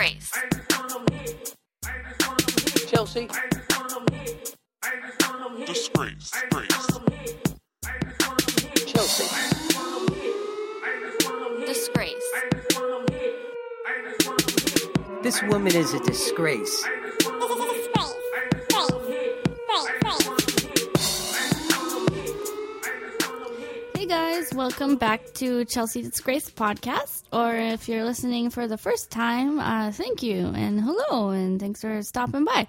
Disgrace. Chelsea. Disgrace. Disgrace. Chelsea. Disgrace. This woman is a disgrace. Guys, welcome back to Chelsea Disgrace podcast. Or if you're listening for the first time, uh, thank you and hello, and thanks for stopping by.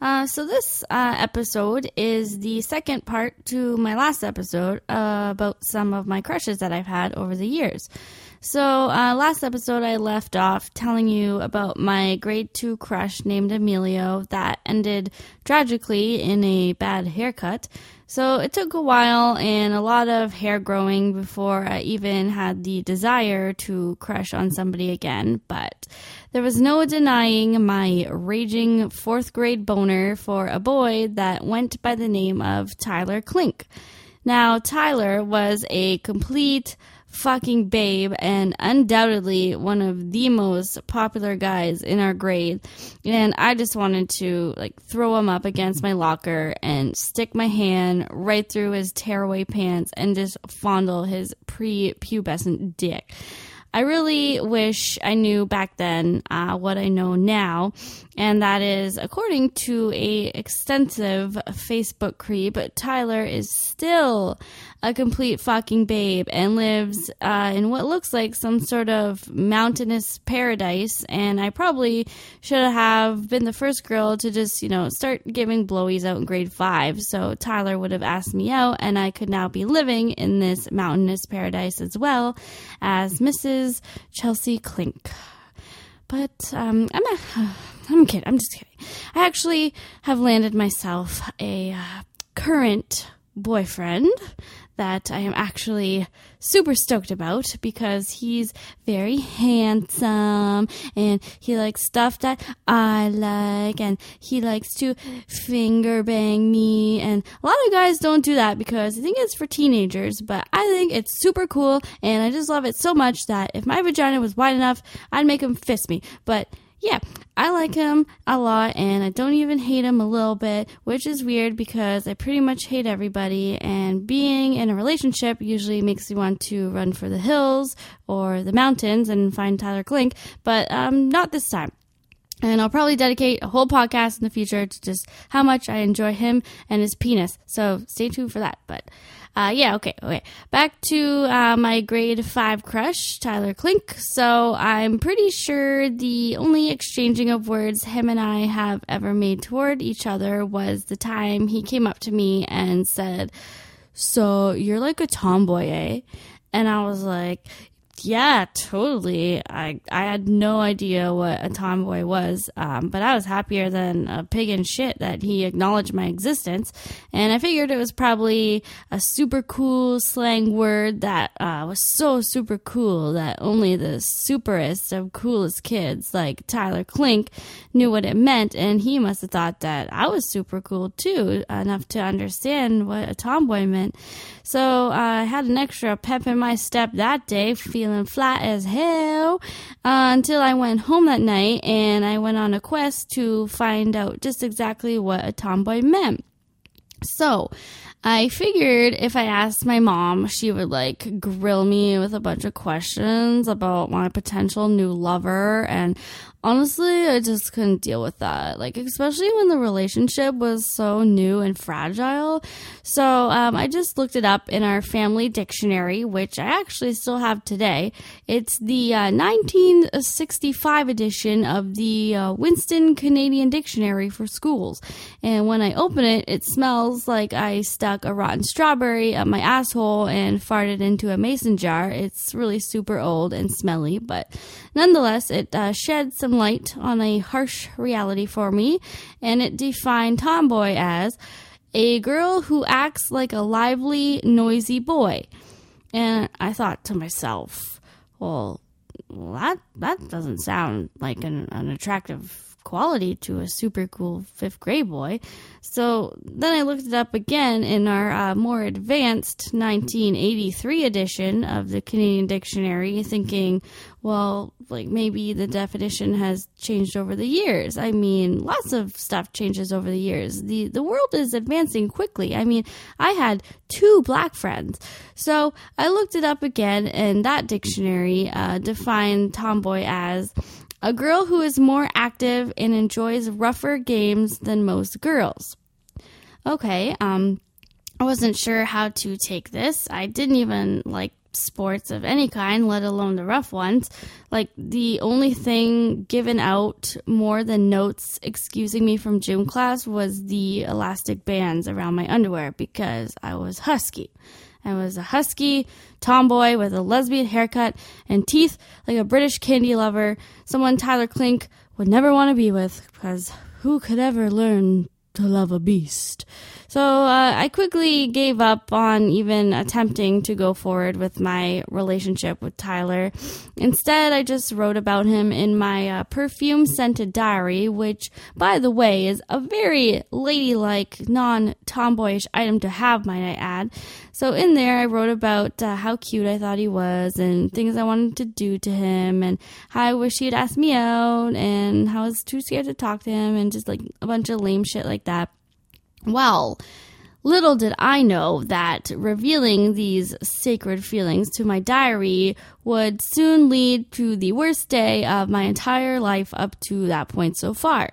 Uh, so, this uh, episode is the second part to my last episode uh, about some of my crushes that I've had over the years. So, uh, last episode, I left off telling you about my grade two crush named Emilio that ended tragically in a bad haircut. So, it took a while and a lot of hair growing before I even had the desire to crush on somebody again. But there was no denying my raging fourth grade boner for a boy that went by the name of Tyler Klink. Now, Tyler was a complete fucking babe and undoubtedly one of the most popular guys in our grade. And I just wanted to like throw him up against my locker and stick my hand right through his tearaway pants and just fondle his pre-pubescent dick. I really wish I knew back then uh, what I know now, and that is, according to a extensive Facebook creep, Tyler is still a complete fucking babe and lives uh, in what looks like some sort of mountainous paradise. And I probably should have been the first girl to just, you know, start giving blowies out in grade five. So Tyler would have asked me out, and I could now be living in this mountainous paradise as well as Mrs. Chelsea Klink. But um, I'm a, I'm kidding. I'm just kidding. I actually have landed myself a uh, current boyfriend that I am actually super stoked about because he's very handsome and he likes stuff that I like and he likes to finger bang me. And a lot of guys don't do that because I think it's for teenagers but I think it's super cool and I just love it so much that if my vagina was wide enough I'd make him fist me. But yeah, I like him a lot and I don't even hate him a little bit, which is weird because I pretty much hate everybody and being in a relationship usually makes you want to run for the hills or the mountains and find Tyler Klink, but um not this time. And I'll probably dedicate a whole podcast in the future to just how much I enjoy him and his penis. So stay tuned for that. But uh, yeah, okay, okay. Back to uh, my grade five crush, Tyler Klink. So I'm pretty sure the only exchanging of words him and I have ever made toward each other was the time he came up to me and said, So you're like a tomboy, eh? And I was like, yeah, totally. I I had no idea what a tomboy was, um, but I was happier than a pig in shit that he acknowledged my existence, and I figured it was probably a super cool slang word that uh, was so super cool that only the superest of coolest kids like Tyler Klink knew what it meant, and he must have thought that I was super cool too, enough to understand what a tomboy meant. So uh, I had an extra pep in my step that day, feeling flat as hell, uh, until I went home that night and I went on a quest to find out just exactly what a tomboy meant. So, I figured if I asked my mom, she would like grill me with a bunch of questions about my potential new lover. And honestly, I just couldn't deal with that. Like, especially when the relationship was so new and fragile. So, um, I just looked it up in our family dictionary, which I actually still have today. It's the uh, 1965 edition of the uh, Winston Canadian Dictionary for Schools. And when I open it, it smells like I stuck a rotten strawberry up my asshole and farted into a mason jar. It's really super old and smelly, but nonetheless, it uh, shed some light on a harsh reality for me, and it defined tomboy as a girl who acts like a lively, noisy boy. And I thought to myself, well, well that that doesn't sound like an, an attractive quality to a super cool fifth grade boy. So then I looked it up again in our uh, more advanced 1983 edition of the Canadian Dictionary, thinking, well, like maybe the definition has changed over the years. I mean, lots of stuff changes over the years. The the world is advancing quickly. I mean, I had two black friends. So I looked it up again, and that dictionary uh, defined tomboy as a girl who is more active and enjoys rougher games than most girls. Okay, um, I wasn't sure how to take this. I didn't even like sports of any kind, let alone the rough ones. Like the only thing given out more than notes excusing me from gym class was the elastic bands around my underwear because I was husky. I was a husky tomboy with a lesbian haircut and teeth like a British candy lover, someone Tyler Klink would never want to be with because who could ever learn to love a beast? So uh, I quickly gave up on even attempting to go forward with my relationship with Tyler. Instead, I just wrote about him in my uh, perfume scented diary, which, by the way, is a very ladylike, non tomboyish item to have, might I add. So in there, I wrote about uh, how cute I thought he was and things I wanted to do to him and how I wish he'd ask me out and how I was too scared to talk to him and just like a bunch of lame shit like that. Well, little did I know that revealing these sacred feelings to my diary would soon lead to the worst day of my entire life up to that point so far.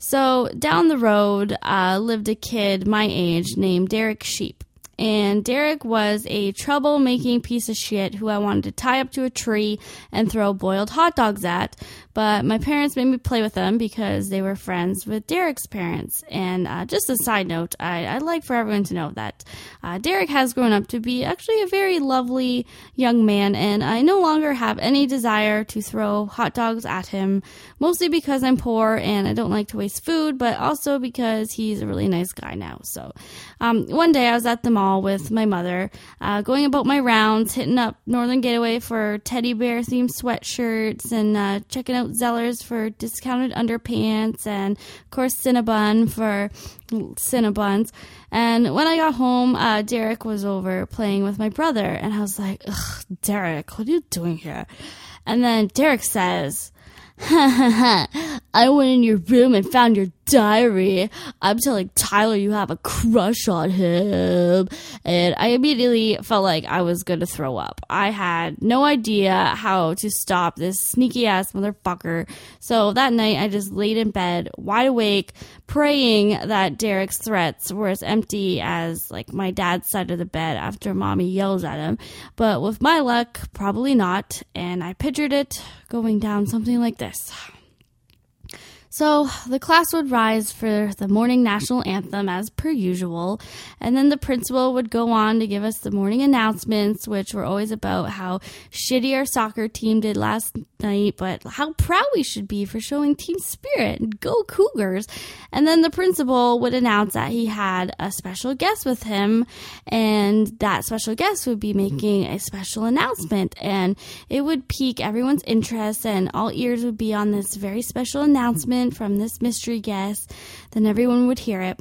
So, down the road uh, lived a kid my age named Derek Sheep. And Derek was a troublemaking piece of shit who I wanted to tie up to a tree and throw boiled hot dogs at. But my parents made me play with them because they were friends with Derek's parents. And uh, just a side note, I, would like for everyone to know that uh, Derek has grown up to be actually a very lovely young man, and I no longer have any desire to throw hot dogs at him, mostly because I'm poor and I don't like to waste food, but also because he's a really nice guy now. So um, one day I was at the mall with my mother, uh, going about my rounds, hitting up Northern Getaway for teddy bear themed sweatshirts and uh, checking out Zellers for discounted underpants, and of course Cinnabon for Cinnabons. And when I got home, uh, Derek was over playing with my brother, and I was like, Derek, what are you doing here? And then Derek says, Ha ha ha, I went in your room and found your diary. I'm telling Tyler you have a crush on him. And I immediately felt like I was going to throw up. I had no idea how to stop this sneaky ass motherfucker. So that night I just laid in bed, wide awake, praying that Derek's threats were as empty as like my dad's side of the bed after mommy yells at him. But with my luck, probably not. And I pictured it going down something like this. So the class would rise for the morning national anthem as per usual, and then the principal would go on to give us the morning announcements, which were always about how shitty our soccer team did last night, but how proud we should be for showing team spirit. Go Cougars! And then the principal would announce that he had a special guest with him, and that special guest would be making a special announcement, and it would pique everyone's interest, and all ears would be on this very special announcement from this mystery guest, then everyone would hear it.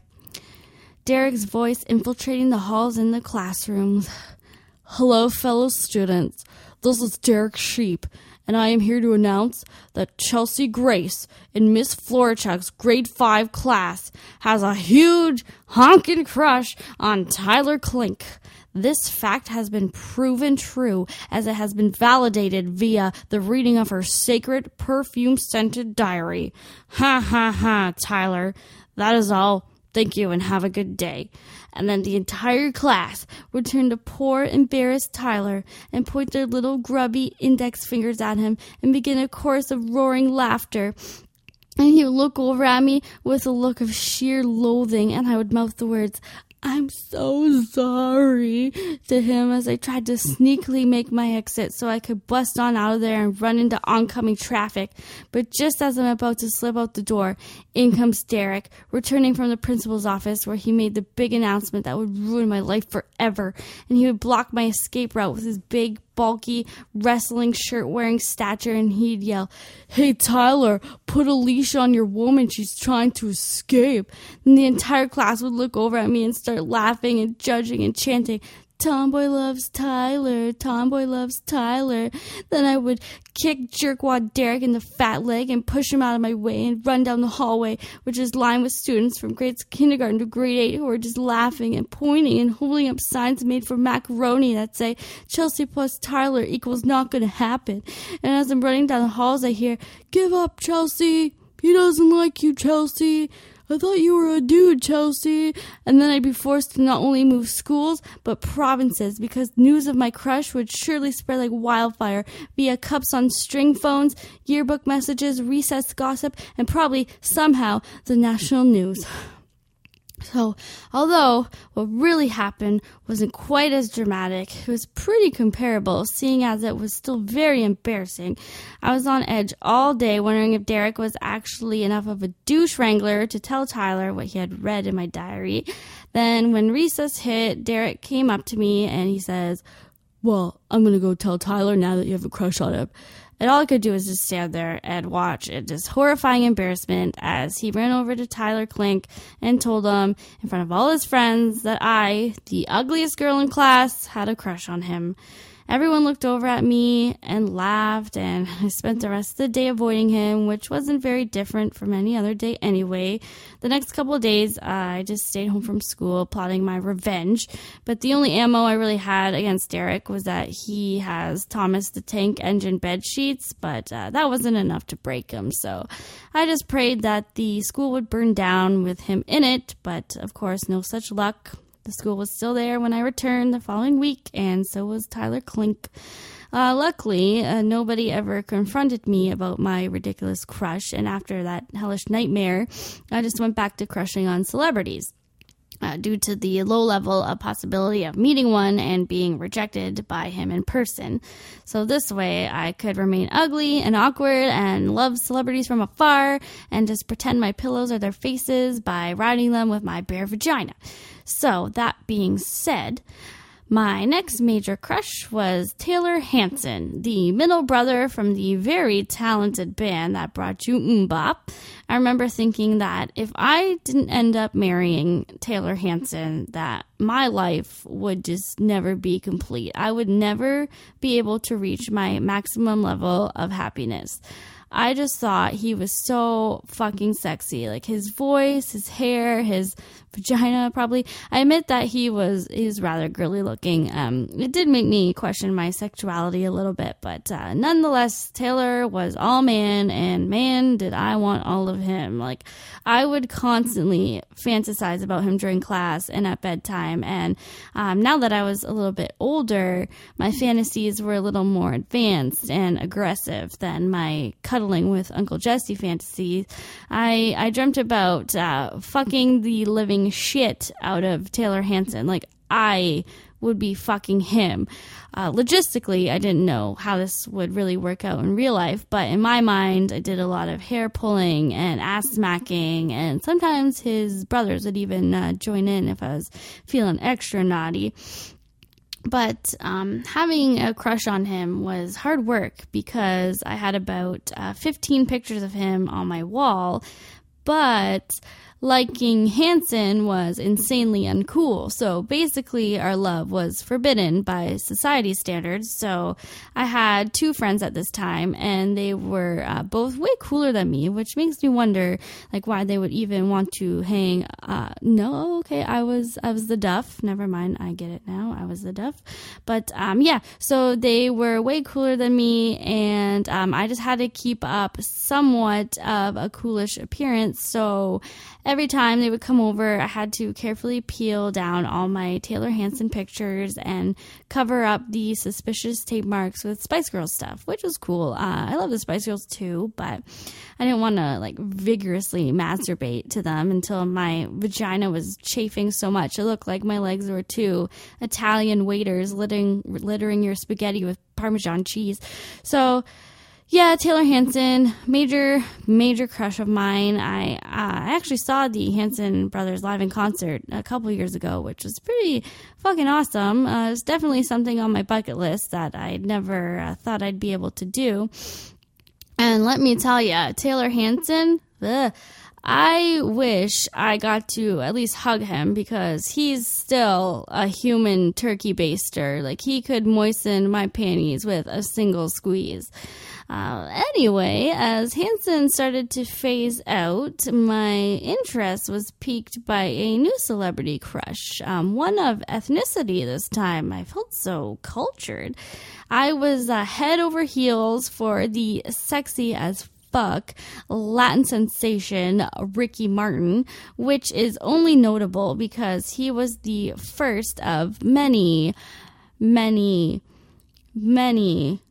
Derek's voice infiltrating the halls and the classrooms. Hello, fellow students. This is Derek Sheep, and I am here to announce that Chelsea Grace in Miss Florchuk's grade 5 class has a huge honking crush on Tyler Klink. This fact has been proven true as it has been validated via the reading of her sacred perfume scented diary. Ha ha ha, Tyler. That is all. Thank you and have a good day. And then the entire class would turn to poor, embarrassed Tyler and point their little grubby index fingers at him and begin a chorus of roaring laughter. And he would look over at me with a look of sheer loathing, and I would mouth the words, I'm so sorry to him as I tried to sneakily make my exit so I could bust on out of there and run into oncoming traffic. But just as I'm about to slip out the door, in comes Derek, returning from the principal's office where he made the big announcement that would ruin my life forever, and he would block my escape route with his big bulky, wrestling shirt wearing stature, and he'd yell, Hey Tyler, put a leash on your woman. She's trying to escape. And the entire class would look over at me and start laughing and judging and chanting, Tomboy loves Tyler. Tomboy loves Tyler. Then I would kick jerkwad Derek in the fat leg and push him out of my way and run down the hallway, which is lined with students from grades kindergarten to grade eight who are just laughing and pointing and holding up signs made for macaroni that say Chelsea plus Tyler equals not going to happen. And as I'm running down the halls, I hear, "Give up, Chelsea. He doesn't like you, Chelsea." I thought you were a dude, Chelsea. And then I'd be forced to not only move schools, but provinces because news of my crush would surely spread like wildfire via cups on string phones, yearbook messages, recess gossip, and probably somehow the national news. So, although what really happened wasn't quite as dramatic, it was pretty comparable, seeing as it was still very embarrassing. I was on edge all day, wondering if Derek was actually enough of a douche wrangler to tell Tyler what he had read in my diary. Then, when recess hit, Derek came up to me and he says, Well, I'm gonna go tell Tyler now that you have a crush on him. And all I could do was just stand there and watch in just horrifying embarrassment as he ran over to Tyler Klink and told him in front of all his friends that I, the ugliest girl in class, had a crush on him. Everyone looked over at me and laughed, and I spent the rest of the day avoiding him, which wasn't very different from any other day anyway. The next couple of days, uh, I just stayed home from school, plotting my revenge. But the only ammo I really had against Derek was that he has Thomas the Tank Engine bed sheets, but uh, that wasn't enough to break him. So I just prayed that the school would burn down with him in it, but of course, no such luck. The school was still there when I returned the following week, and so was Tyler Klink. Uh, luckily, uh, nobody ever confronted me about my ridiculous crush, and after that hellish nightmare, I just went back to crushing on celebrities. Uh, due to the low level of possibility of meeting one and being rejected by him in person. So, this way, I could remain ugly and awkward and love celebrities from afar and just pretend my pillows are their faces by riding them with my bare vagina. So, that being said, my next major crush was Taylor Hanson, the middle brother from the very talented band that brought you MMMBop. I remember thinking that if I didn't end up marrying Taylor Hanson, that my life would just never be complete. I would never be able to reach my maximum level of happiness. I just thought he was so fucking sexy. Like his voice, his hair, his vagina probably. I admit that he was he was rather girly looking. Um, it did make me question my sexuality a little bit, but uh, nonetheless, Taylor was all man, and man, did I want all of him. Like I would constantly fantasize about him during class and at bedtime. And um, now that I was a little bit older, my fantasies were a little more advanced and aggressive than my cuddling with Uncle Jesse fantasies. I I dreamt about uh, fucking the living shit out of Taylor Hanson. Like I would be fucking him. Uh, logistically, I didn't know how this would really work out in real life, but in my mind, I did a lot of hair pulling and ass smacking, and sometimes his brothers would even uh, join in if I was feeling extra naughty. But um, having a crush on him was hard work because I had about uh, 15 pictures of him on my wall, but liking Hanson was insanely uncool. So basically, our love was forbidden by society standards. So I had two friends at this time, and they were uh, both way cooler than me, which makes me wonder, like, why they would even want to hang. Uh, no, okay, I was I was the duff. Never mind, I get it now. I was the duff. But um, yeah, so they were way cooler than me, and um, I just had to keep up somewhat of a coolish appearance. So every time they would come over, I had to carefully peel down all my Taylor Hanson pictures and cover up the suspicious tape marks with Spice Girls stuff, which was cool. Uh, I love the Spice Girls too, but I didn't want to like vigorously masturbate to them until my vagina was chafing so much. It looked like my legs were two Italian waiters littering, littering your spaghetti with Parmesan cheese. So, yeah, Taylor Hanson, major, major crush of mine. I uh, I actually saw the Hanson brothers live in concert a couple years ago, which was pretty fucking awesome. Uh, it's definitely something on my bucket list that I never uh, thought I'd be able to do. And let me tell you, Taylor Hanson, I wish I got to at least hug him because he's still a human turkey baster. Like he could moisten my panties with a single squeeze. Uh, anyway, as Hanson started to phase out, my interest was piqued by a new celebrity crush, um, one of ethnicity this time. I felt so cultured. I was uh, head over heels for the sexy as fuck Latin sensation Ricky Martin, which is only notable because he was the first of many, many, many,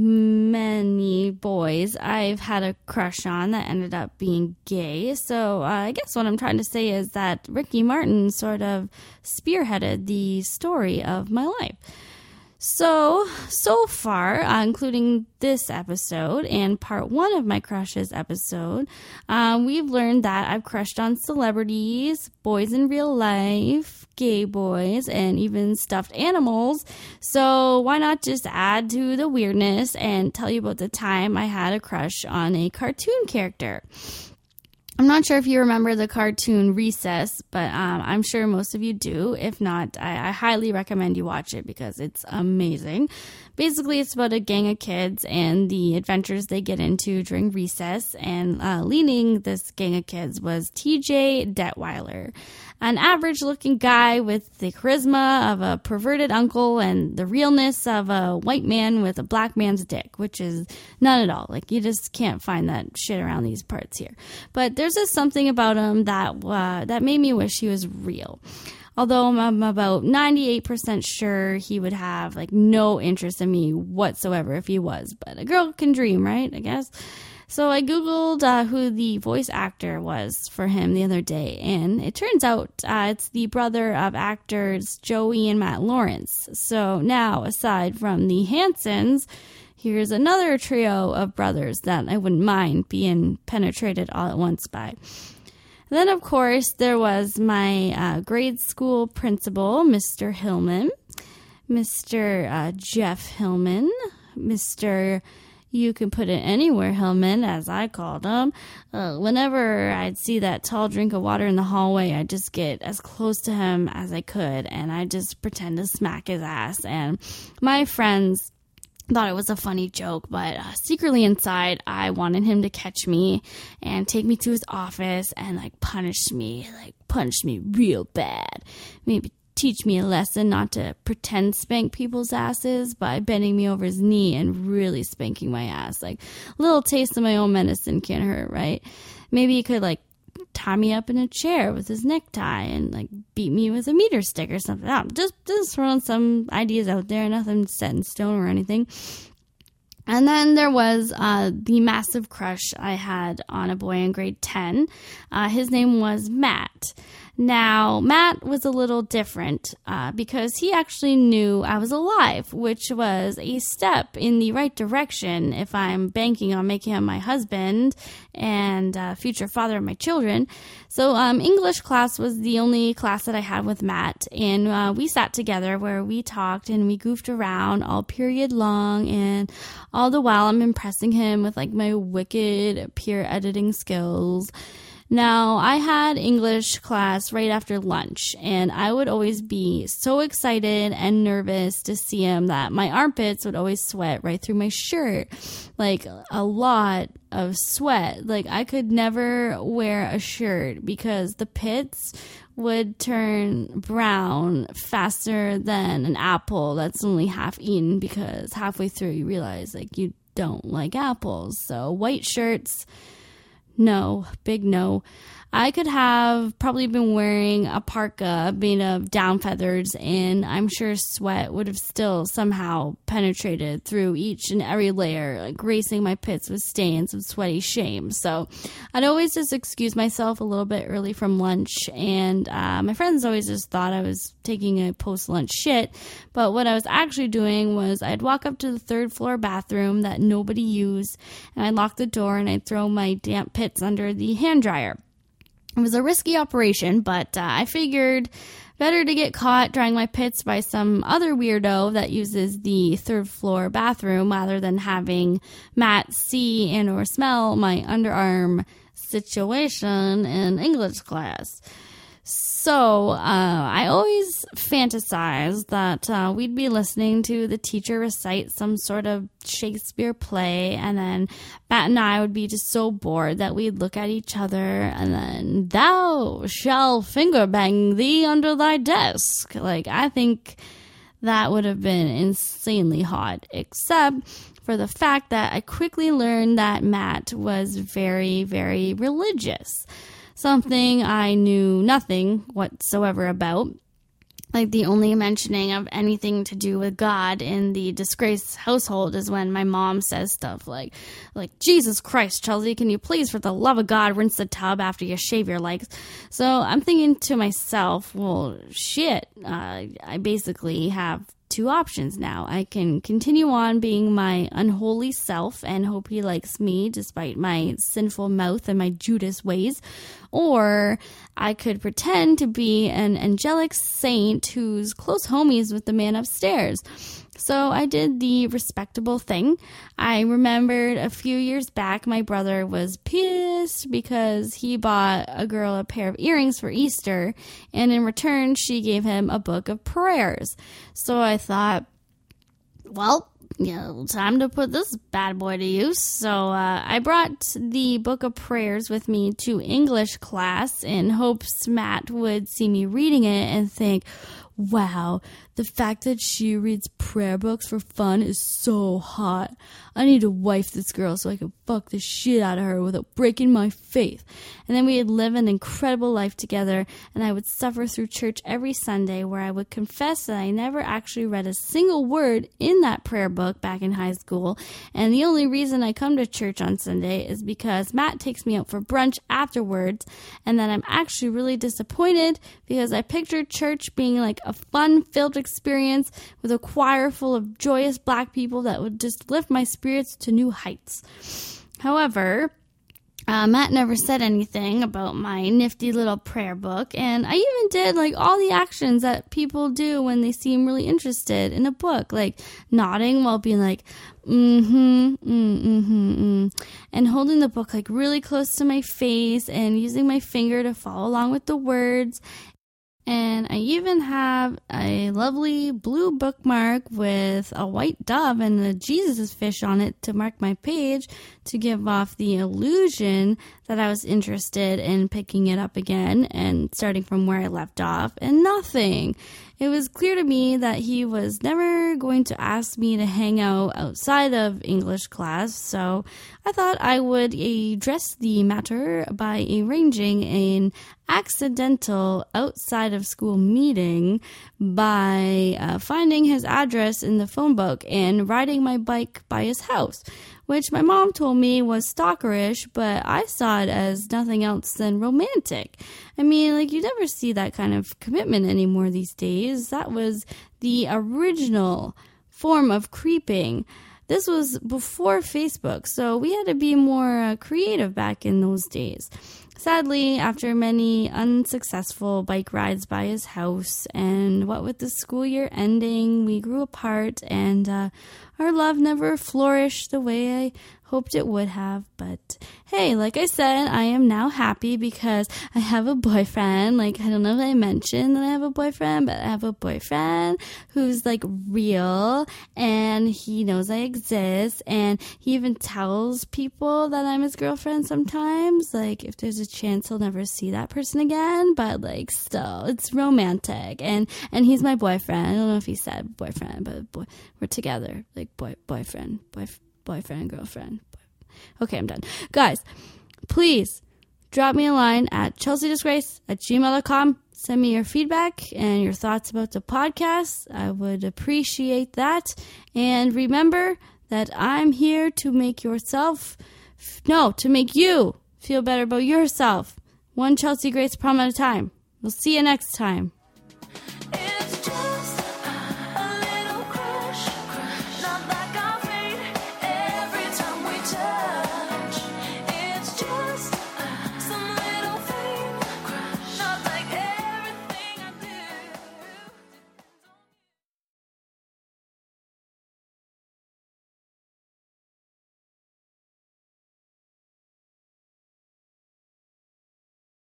many boys I've had a crush on that ended up being gay. So uh, I guess what I'm trying to say is that Ricky Martin sort of spearheaded the story of my life. So, so far, uh, including this episode and part one of my crushes episode, um, we've learned that I've crushed on celebrities, boys in real life, gay boys, and even stuffed animals. So, why not just add to the weirdness and tell you about the time I had a crush on a cartoon character? I'm not sure if you remember the cartoon Recess, but um, I'm sure most of you do. If not, I, I, highly recommend you watch it because it's amazing. Basically, it's about a gang of kids and the adventures they get into during recess. And uh, leading this gang of kids was TJ Detweiler an average looking guy with the charisma of a perverted uncle and the realness of a white man with a black man's dick, which is none at all. Like, you just can't find that shit around these parts here. But there's just something about him that, uh, that made me wish he was real. Although I'm about 98% sure he would have like no interest in me whatsoever if he was. But a girl can dream, right? I guess. So I Googled uh, who the voice actor was for him the other day, and it turns out uh, it's the brother of actors Joey and Matt Lawrence. So now, aside from the Hansons, here's another trio of brothers that I wouldn't mind being penetrated all at once by. Then, of course, there was my uh, grade school principal, Mr. Hillman, Mr. Uh, Jeff Hillman, Mr. You can put it anywhere, Hillman, as I called him. Uh, whenever I'd see that tall drink of water in the hallway, I'd just get as close to him as I could, and I'd just pretend to smack his ass. And my friends thought it was a funny joke, but uh, secretly inside, I wanted him to catch me and take me to his office and like punish me, like punish me real bad. Maybe teach me a lesson not to pretend spank people's asses by bending me over his knee and really spanking my ass. Like, a little taste of my own medicine can't hurt, right? Maybe he could, like, tie me up in a chair with his necktie and, like, beat me with a meter stick or something. I'm just, just throwing some ideas out there, nothing set in stone or anything. And then there was uh, the massive crush I had on a boy in grade 10. Uh, his name was Matt. Now, Matt was a little different uh, because he actually knew I was alive, which was a step in the right direction if I'm banking on making him my husband and uh, future father of my children. So, um, English class was the only class that I had with Matt, and uh, we sat together where we talked and we goofed around all period long, and all the while I'm impressing him with like my wicked peer editing skills. Now, I had English class right after lunch, and I would always be so excited and nervous to see him that my armpits would always sweat right through my shirt. Like a lot of sweat. Like I could never wear a shirt because the pits would turn brown faster than an apple that's only half eaten because halfway through you realize like you don't like apples. So white shirts no, big no. I could have probably been wearing a parka made of down feathers, and I'm sure sweat would have still somehow penetrated through each and every layer, like gracing my pits with stains of sweaty shame. So I'd always just excuse myself a little bit early from lunch, and uh, my friends always just thought I was taking a post lunch shit. But what I was actually doing was I'd walk up to the third floor bathroom that nobody used, and I'd lock the door and I'd throw my damp pits under the hand dryer. It was a risky operation, but uh, I figured better to get caught drying my pits by some other weirdo that uses the third floor bathroom rather than having Matt see and or smell my underarm situation in English class. So uh, I always fantasized that uh, we'd be listening to the teacher recite some sort of Shakespeare play, and then Matt and I would be just so bored that we'd look at each other, and then thou shall finger bang thee under thy desk. Like I think that would have been insanely hot, except for the fact that I quickly learned that Matt was very, very religious something I knew nothing whatsoever about. Like the only mentioning of anything to do with God in the disgraced household is when my mom says stuff like, like Jesus Christ, Chelsea, can you please, for the love of God, rinse the tub after you shave your legs? So I'm thinking to myself, well, shit, uh, I basically have two options now. I can continue on being my unholy self and hope he likes me despite my sinful mouth and my Judas ways, or I could pretend to be an angelic saint who's close homies with the man upstairs. So I did the respectable thing. I remembered a few years back my brother was pissed because he bought a girl a pair of earrings for Easter, and in return, she gave him a book of prayers. So I thought, well, know, time to put this bad boy to use. So uh, I brought the book of prayers with me to English class in hopes Matt would see me reading it and think, wow, the fact that she reads prayer books for fun is so hot. I need to wife this girl so I can fuck the shit out of her without breaking my faith. And then we'd live an incredible life together, and I would suffer through church every Sunday where I would confess that I never actually read a single word in that prayer book back in high school. And the only reason I come to church on Sunday is because Matt takes me out for brunch afterwards, and then I'm actually really disappointed because I pictured church being like a fun filled experience with a choir full of joyous black people that would just lift my spirits to new heights. However, uh, Matt never said anything about my nifty little prayer book, and I even did like all the actions that people do when they seem really interested in a book, like nodding while being like, mm-hmm, mm, mm-hmm, mm, and holding the book like really close to my face and using my finger to follow along with the words and I even have a lovely blue bookmark with a white dove and a Jesus fish on it to mark my page to give off the illusion that I was interested in picking it up again and starting from where I left off, and nothing. It was clear to me that he was never going to ask me to hang out outside of English class, so I thought I would address the matter by arranging an accidental outside of school meeting by uh, finding his address in the phone book and riding my bike by his house which my mom told me was stalkerish, but I saw it as nothing else than romantic. I mean, like, you never see that kind of commitment anymore these days. That was the original form of creeping. This was before Facebook, so we had to be more uh, creative back in those days. Sadly, after many unsuccessful bike rides by his house, and what with the school year ending, we grew apart, and uh, our love never flourished the way I hoped it would have. But hey, like I said, I am now happy because I have a boyfriend. Like, I don't know if I mentioned that I have a boyfriend, but I have a boyfriend who's like real and he knows I exist. And he even tells people that I'm his girlfriend sometimes. Like, if there's a chance he'll never see that person again, but like still, it's romantic. And and he's my boyfriend. I don't know if he said boyfriend, but boy, we're together, like boy boyfriend, boy boyfriend, girlfriend. Okay, I'm done, guys. Please drop me a line at chelseadisgrace at gmail.com. Send me your feedback and your thoughts about the podcast. I would appreciate that. And remember that I'm here to make yourself, no, to make you Feel better about yourself. One Chelsea Grace prom at a time. We'll see you next time.